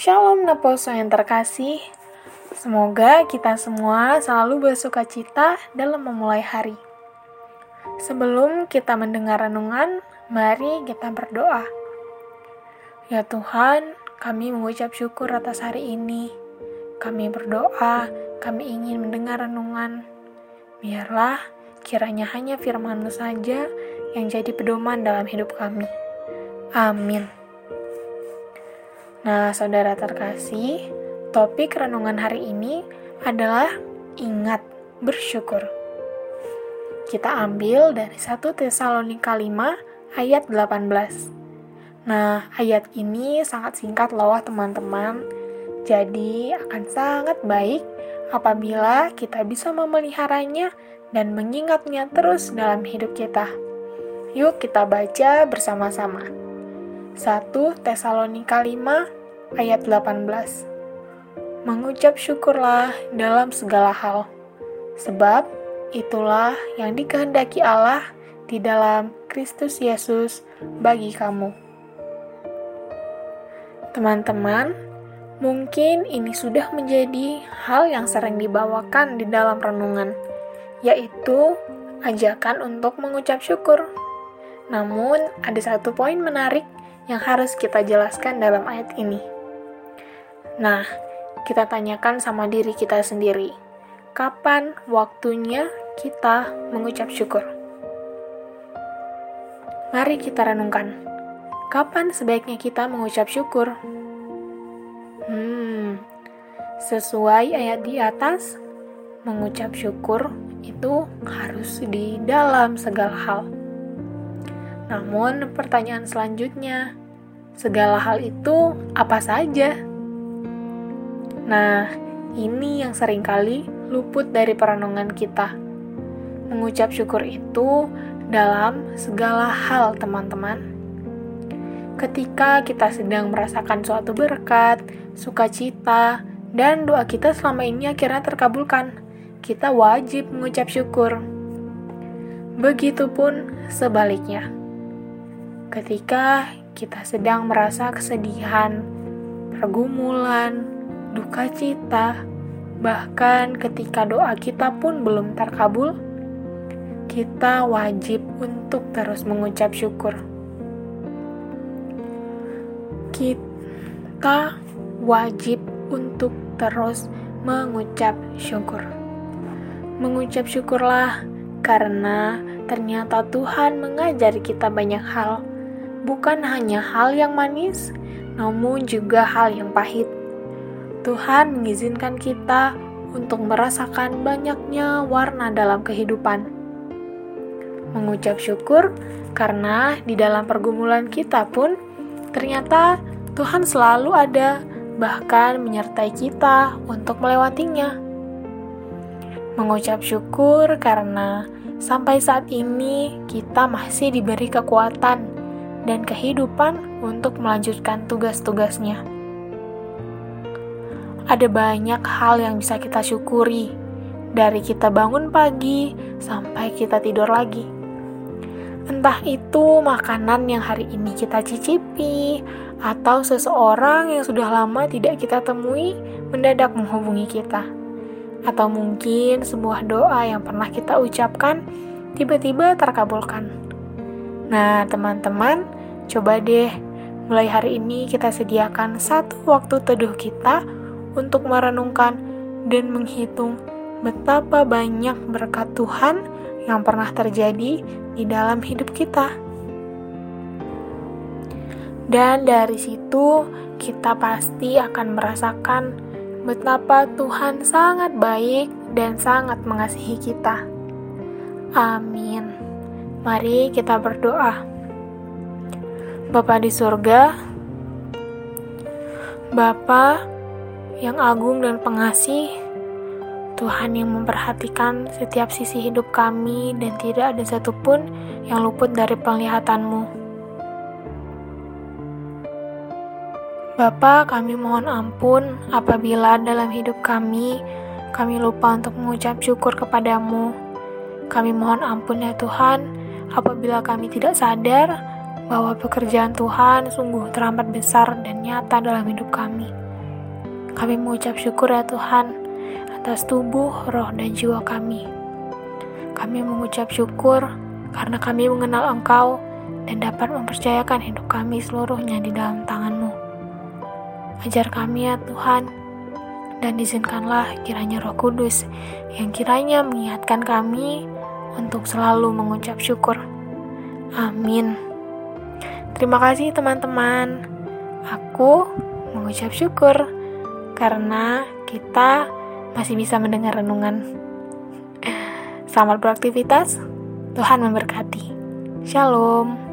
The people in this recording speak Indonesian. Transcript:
Shalom Naposo yang terkasih. Semoga kita semua selalu bersuka cita dalam memulai hari. Sebelum kita mendengar renungan, mari kita berdoa. Ya Tuhan, kami mengucap syukur atas hari ini. Kami berdoa, kami ingin mendengar renungan. Biarlah kiranya hanya firman-Mu saja yang jadi pedoman dalam hidup kami. Amin. Nah, saudara terkasih, topik renungan hari ini adalah ingat bersyukur. Kita ambil dari 1 Tesalonika 5 ayat 18. Nah, ayat ini sangat singkat loh teman-teman. Jadi akan sangat baik apabila kita bisa memeliharanya dan mengingatnya terus dalam hidup kita. Yuk kita baca bersama-sama. 1 Tesalonika 5 ayat 18 Mengucap syukurlah dalam segala hal, sebab itulah yang dikehendaki Allah di dalam Kristus Yesus bagi kamu. Teman-teman, mungkin ini sudah menjadi hal yang sering dibawakan di dalam renungan, yaitu ajakan untuk mengucap syukur. Namun, ada satu poin menarik yang harus kita jelaskan dalam ayat ini. Nah, kita tanyakan sama diri kita sendiri, kapan waktunya kita mengucap syukur? Mari kita renungkan, kapan sebaiknya kita mengucap syukur? Hmm, sesuai ayat di atas, mengucap syukur itu harus di dalam segala hal. Namun, pertanyaan selanjutnya, segala hal itu apa saja? Nah, ini yang sering kali luput dari perenungan kita. Mengucap syukur itu dalam segala hal, teman-teman. Ketika kita sedang merasakan suatu berkat, sukacita, dan doa kita selama ini akhirnya terkabulkan, kita wajib mengucap syukur. Begitupun sebaliknya. Ketika kita sedang merasa kesedihan, pergumulan, duka cita, bahkan ketika doa kita pun belum terkabul, kita wajib untuk terus mengucap syukur. Kita wajib untuk terus mengucap syukur. Mengucap syukurlah karena ternyata Tuhan mengajari kita banyak hal bukan hanya hal yang manis, namun juga hal yang pahit. Tuhan mengizinkan kita untuk merasakan banyaknya warna dalam kehidupan. Mengucap syukur karena di dalam pergumulan kita pun ternyata Tuhan selalu ada, bahkan menyertai kita untuk melewatinya. Mengucap syukur karena sampai saat ini kita masih diberi kekuatan dan kehidupan untuk melanjutkan tugas-tugasnya. Ada banyak hal yang bisa kita syukuri, dari kita bangun pagi sampai kita tidur lagi. Entah itu makanan yang hari ini kita cicipi, atau seseorang yang sudah lama tidak kita temui mendadak menghubungi kita, atau mungkin sebuah doa yang pernah kita ucapkan tiba-tiba terkabulkan. Nah, teman-teman, coba deh mulai hari ini kita sediakan satu waktu teduh kita untuk merenungkan dan menghitung betapa banyak berkat Tuhan yang pernah terjadi di dalam hidup kita. Dan dari situ kita pasti akan merasakan betapa Tuhan sangat baik dan sangat mengasihi kita. Amin. Mari kita berdoa. Bapa di surga, Bapa yang agung dan pengasih, Tuhan yang memperhatikan setiap sisi hidup kami dan tidak ada satupun yang luput dari penglihatanmu. Bapa, kami mohon ampun apabila dalam hidup kami, kami lupa untuk mengucap syukur kepadamu. Kami mohon ampun ya Tuhan, apabila kami tidak sadar bahwa pekerjaan Tuhan sungguh teramat besar dan nyata dalam hidup kami. Kami mengucap syukur ya Tuhan atas tubuh, roh, dan jiwa kami. Kami mengucap syukur karena kami mengenal Engkau dan dapat mempercayakan hidup kami seluruhnya di dalam tangan-Mu. Ajar kami ya Tuhan, dan izinkanlah kiranya roh kudus yang kiranya mengingatkan kami untuk selalu mengucap syukur. Amin. Terima kasih teman-teman. Aku mengucap syukur karena kita masih bisa mendengar renungan. Selamat beraktivitas. Tuhan memberkati. Shalom.